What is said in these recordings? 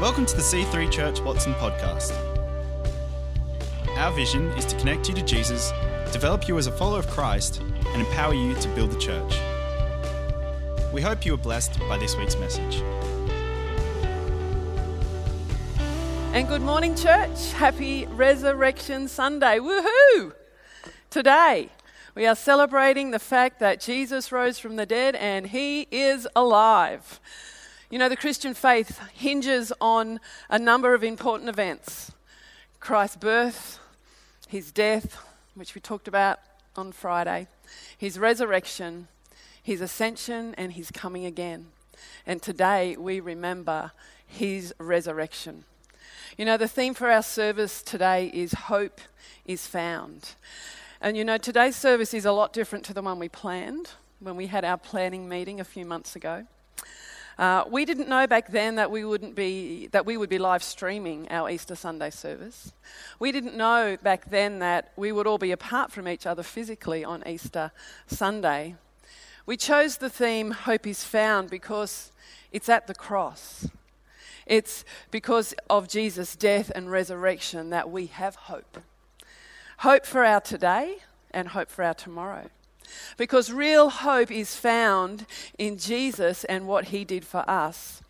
Welcome to the C3 Church Watson podcast. Our vision is to connect you to Jesus, develop you as a follower of Christ, and empower you to build the church. We hope you are blessed by this week's message. And good morning, church. Happy Resurrection Sunday. Woohoo! Today, we are celebrating the fact that Jesus rose from the dead and he is alive. You know, the Christian faith hinges on a number of important events Christ's birth, his death, which we talked about on Friday, his resurrection, his ascension, and his coming again. And today we remember his resurrection. You know, the theme for our service today is Hope is Found. And you know, today's service is a lot different to the one we planned when we had our planning meeting a few months ago. Uh, we didn't know back then that we wouldn't be that we would be live streaming our Easter Sunday service. We didn't know back then that we would all be apart from each other physically on Easter Sunday. We chose the theme Hope is Found because it's at the cross. It's because of Jesus' death and resurrection that we have hope. Hope for our today and hope for our tomorrow. Because real hope is found in Jesus and what he did for us.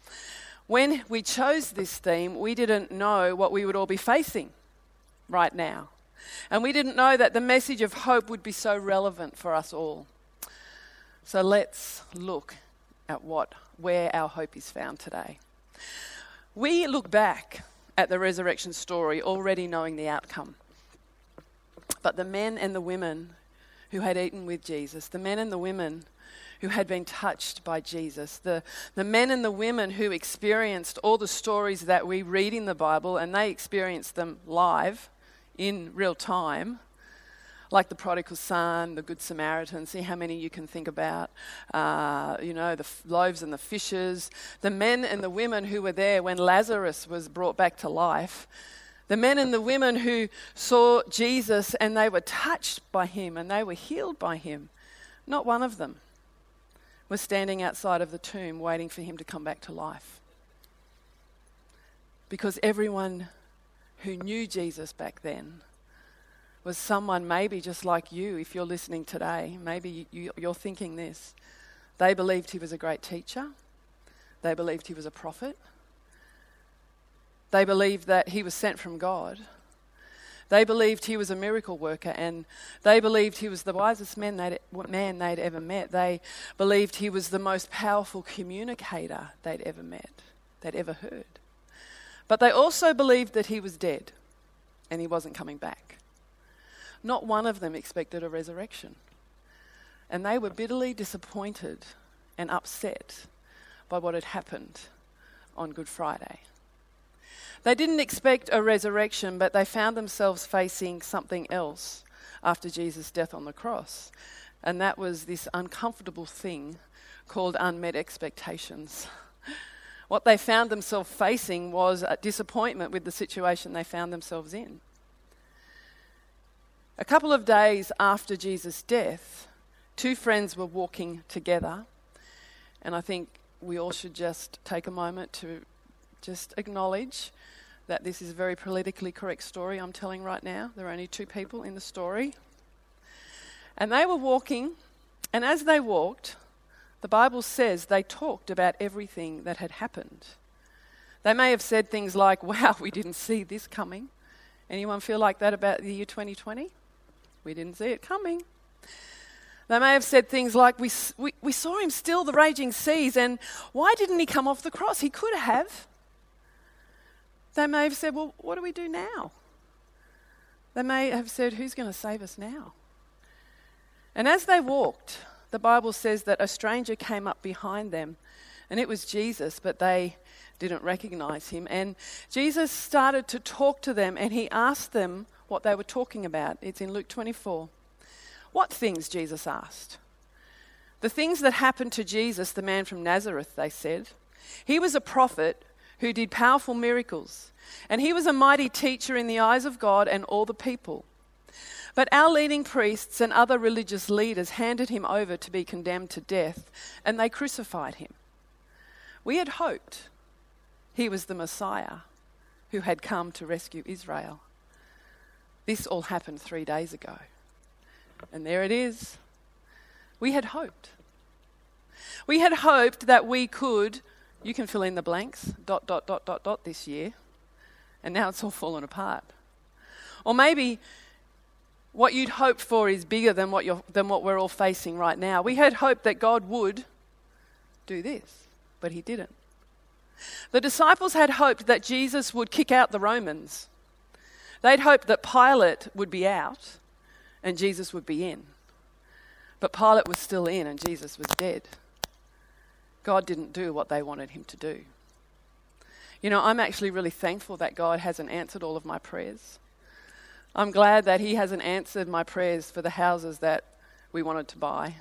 When we chose this theme, we didn't know what we would all be facing right now. And we didn't know that the message of hope would be so relevant for us all. So let's look at what where our hope is found today. We look back at the resurrection story already knowing the outcome. But the men and the women who had eaten with Jesus, the men and the women who had been touched by Jesus, the, the men and the women who experienced all the stories that we read in the Bible, and they experienced them live in real time, like the prodigal son, the good Samaritan, see how many you can think about, uh, you know, the f- loaves and the fishes, the men and the women who were there when Lazarus was brought back to life the men and the women who saw Jesus and they were touched by him and they were healed by him, not one of them was standing outside of the tomb waiting for him to come back to life. Because everyone who knew Jesus back then was someone maybe just like you, if you're listening today, maybe you, are thinking this. They believed he was a great teacher, they believed he was a prophet, they believed that he was sent from God. They believed he was a miracle worker and they believed he was the wisest man they'd, man they'd ever met. They believed he was the most powerful communicator they'd ever met, they'd ever heard. But they also believed that he was dead and he wasn't coming back. Not one of them expected a resurrection. And they were bitterly disappointed and upset by what had happened on Good Friday. They didn't expect a resurrection, but they found themselves facing something else after Jesus' death on the cross. And that was this uncomfortable thing called unmet expectations. What they found themselves facing was a disappointment with the situation they found themselves in. A couple of days after Jesus' death, two friends were walking together, and I think we all should just take a moment to just acknowledge that this is a very politically correct story I'm telling right now. There are only two people in the story. And they were walking, and as they walked, the Bible says they talked about everything that had happened. They may have said things like, Wow, we didn't see this coming. Anyone feel like that about the year 2020? We didn't see it coming. They may have said things like, we, we, we saw him still the raging seas, and why didn't he come off the cross? He could have. They may have said, Well, what do we do now? They may have said, Who's going to save us now? And as they walked, the Bible says that a stranger came up behind them, and it was Jesus, but they didn't recognize him. And Jesus started to talk to them, and he asked them what they were talking about. It's in Luke 24. What things? Jesus asked. The things that happened to Jesus, the man from Nazareth, they said. He was a prophet who did powerful miracles. And he was a mighty teacher in the eyes of God and all the people. But our leading priests and other religious leaders handed him over to be condemned to death, and they crucified him. We had hoped He was the Messiah who had come to rescue Israel. This all happened three days ago. And there it is. We had hoped. We had hoped that we could, you can fill in the blanks, dot, dot, dot, dot, dot this year. And now it's all fallen apart. Or maybe what you'd hoped for is bigger than what, you're, than what we're all facing right now. We had hoped that God would do this, but He didn't. The disciples had hoped that Jesus would kick out the Romans. They'd hoped that Pilate would be out and Jesus would be in. But Pilate was still in and Jesus was dead. God didn't do what they wanted him to do. You know, I'm actually really thankful that God hasn't answered all of my prayers. I'm glad that He hasn't answered my prayers for the houses that we wanted to buy,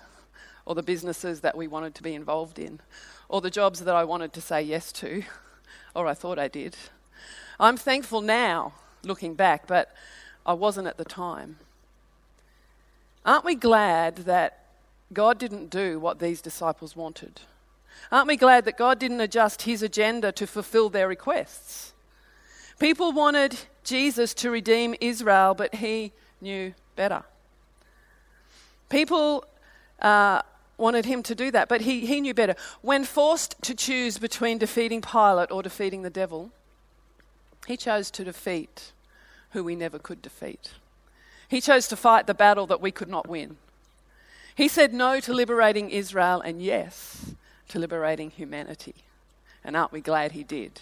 or the businesses that we wanted to be involved in, or the jobs that I wanted to say yes to, or I thought I did. I'm thankful now, looking back, but I wasn't at the time. Aren't we glad that God didn't do what these disciples wanted? Aren't we glad that God didn't adjust his agenda to fulfill their requests? People wanted Jesus to redeem Israel, but he knew better. People uh, wanted him to do that, but he, he knew better. When forced to choose between defeating Pilate or defeating the devil, he chose to defeat who we never could defeat. He chose to fight the battle that we could not win. He said no to liberating Israel and yes to liberating humanity. And aren't we glad he did?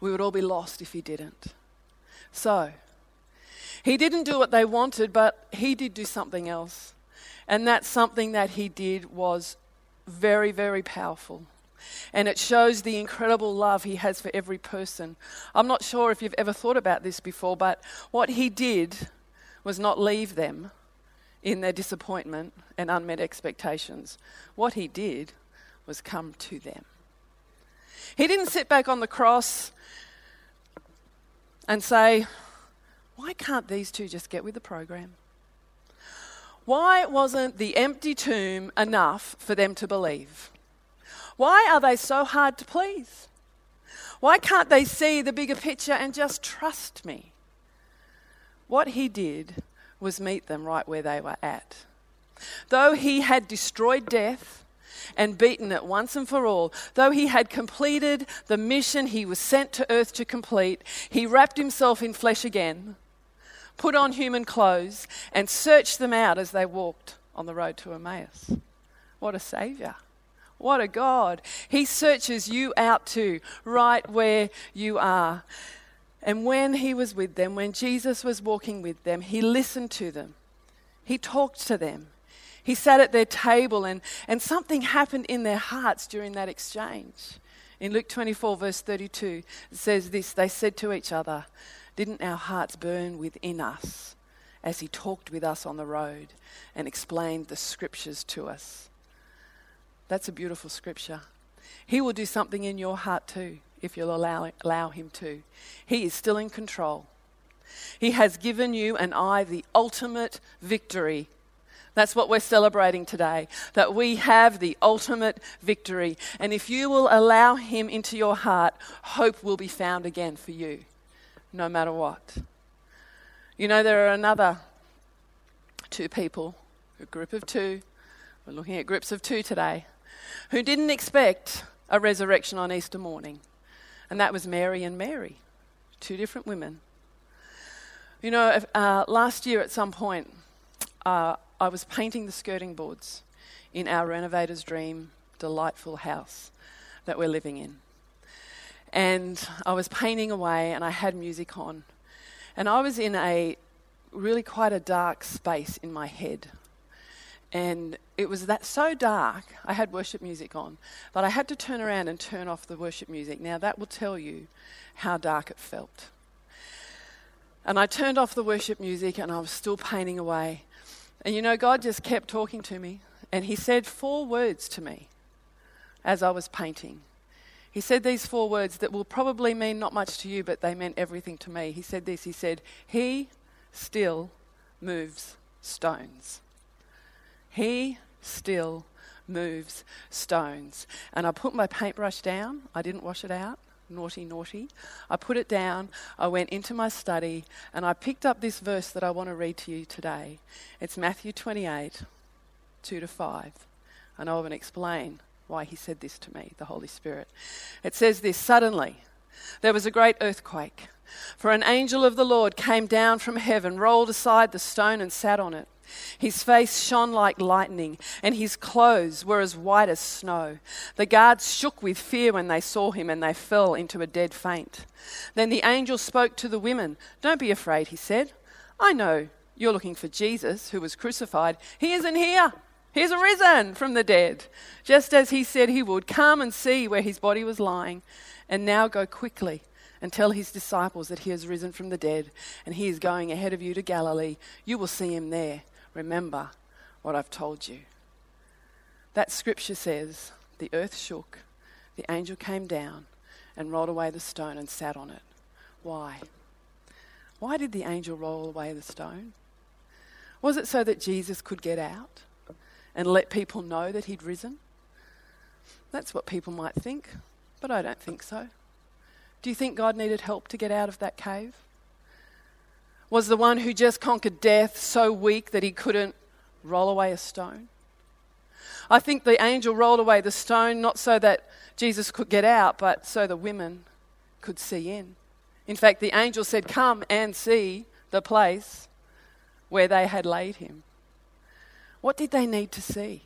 We would all be lost if he didn't. So, he didn't do what they wanted, but he did do something else. And that something that he did was very, very powerful. And it shows the incredible love he has for every person. I'm not sure if you've ever thought about this before, but what he did was not leave them in their disappointment and unmet expectations. What he did was come to them. He didn't sit back on the cross and say, Why can't these two just get with the program? Why wasn't the empty tomb enough for them to believe? Why are they so hard to please? Why can't they see the bigger picture and just trust me? What he did was meet them right where they were at. Though he had destroyed death, and beaten it once and for all. Though he had completed the mission he was sent to earth to complete, he wrapped himself in flesh again, put on human clothes, and searched them out as they walked on the road to Emmaus. What a Saviour! What a God! He searches you out too, right where you are. And when he was with them, when Jesus was walking with them, he listened to them. He talked to them. He sat at their table, and, and something happened in their hearts during that exchange. In Luke 24, verse 32, it says this They said to each other, Didn't our hearts burn within us as he talked with us on the road and explained the scriptures to us? That's a beautiful scripture. He will do something in your heart too if you'll allow, allow him to. He is still in control. He has given you and I the ultimate victory that's what we're celebrating today, that we have the ultimate victory. And if you will allow Him into your heart, hope will be found again for you, no matter what. You know, there are another two people, a group of two, we're looking at groups of two today, who didn't expect a resurrection on Easter morning. And that was Mary and Mary, two different women. You know, uh, last year at some point, uh, I was painting the skirting boards in our renovator's dream delightful house that we're living in. And I was painting away and I had music on. And I was in a really quite a dark space in my head. And it was that so dark, I had worship music on, but I had to turn around and turn off the worship music. Now that will tell you how dark it felt. And I turned off the worship music and I was still painting away. And you know, God just kept talking to me, and He said four words to me as I was painting. He said these four words that will probably mean not much to you, but they meant everything to me. He said this He said, He still moves stones. He still moves stones. And I put my paintbrush down. I didn't wash it out. Naughty, naughty. I put it down, I went into my study, and I picked up this verse that I want to read to you today. It's Matthew 28, 2 to 5. And I will explain why he said this to me, the Holy Spirit. It says this Suddenly, there was a great earthquake, for an angel of the Lord came down from heaven, rolled aside the stone, and sat on it. His face shone like lightning, and his clothes were as white as snow. The guards shook with fear when they saw him, and they fell into a dead faint. Then the angel spoke to the women. Don't be afraid, he said. I know you're looking for Jesus, who was crucified. He isn't here. He's arisen from the dead, just as he said he would. Come and see where his body was lying, and now go quickly and tell his disciples that he has risen from the dead, and he is going ahead of you to Galilee. You will see him there. Remember what I've told you. That scripture says the earth shook, the angel came down and rolled away the stone and sat on it. Why? Why did the angel roll away the stone? Was it so that Jesus could get out and let people know that he'd risen? That's what people might think, but I don't think so. Do you think God needed help to get out of that cave? Was the one who just conquered death so weak that he couldn't roll away a stone? I think the angel rolled away the stone not so that Jesus could get out, but so the women could see in. In fact, the angel said, Come and see the place where they had laid him. What did they need to see?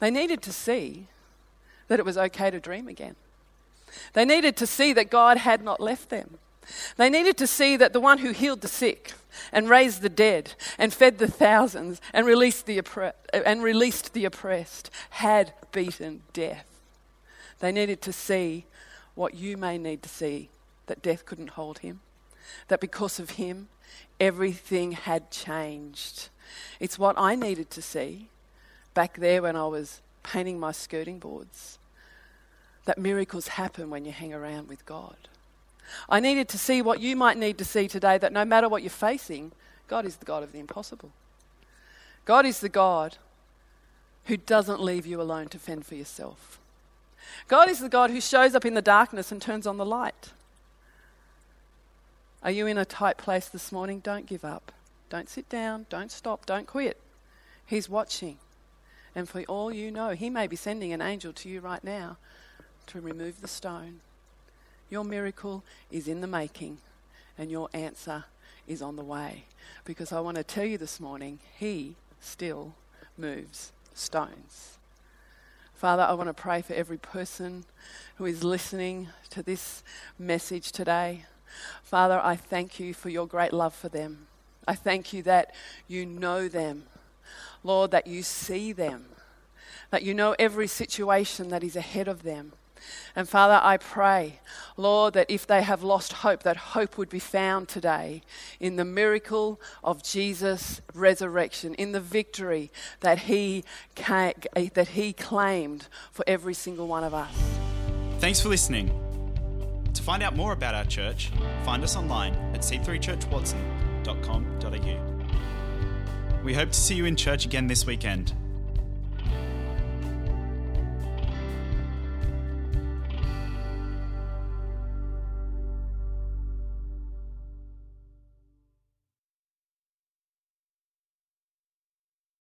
They needed to see that it was okay to dream again. They needed to see that God had not left them. They needed to see that the one who healed the sick and raised the dead and fed the thousands and released the, oppre- and released the oppressed had beaten death. They needed to see what you may need to see that death couldn't hold him, that because of him, everything had changed. It's what I needed to see back there when I was painting my skirting boards that miracles happen when you hang around with God. I needed to see what you might need to see today that no matter what you're facing, God is the God of the impossible. God is the God who doesn't leave you alone to fend for yourself. God is the God who shows up in the darkness and turns on the light. Are you in a tight place this morning? Don't give up. Don't sit down. Don't stop. Don't quit. He's watching. And for all you know, He may be sending an angel to you right now to remove the stone. Your miracle is in the making, and your answer is on the way. Because I want to tell you this morning, He still moves stones. Father, I want to pray for every person who is listening to this message today. Father, I thank you for your great love for them. I thank you that you know them. Lord, that you see them, that you know every situation that is ahead of them. And Father, I pray, Lord, that if they have lost hope, that hope would be found today in the miracle of Jesus' resurrection, in the victory that he, that he claimed for every single one of us. Thanks for listening. To find out more about our church, find us online at c3churchwatson.com.au. We hope to see you in church again this weekend.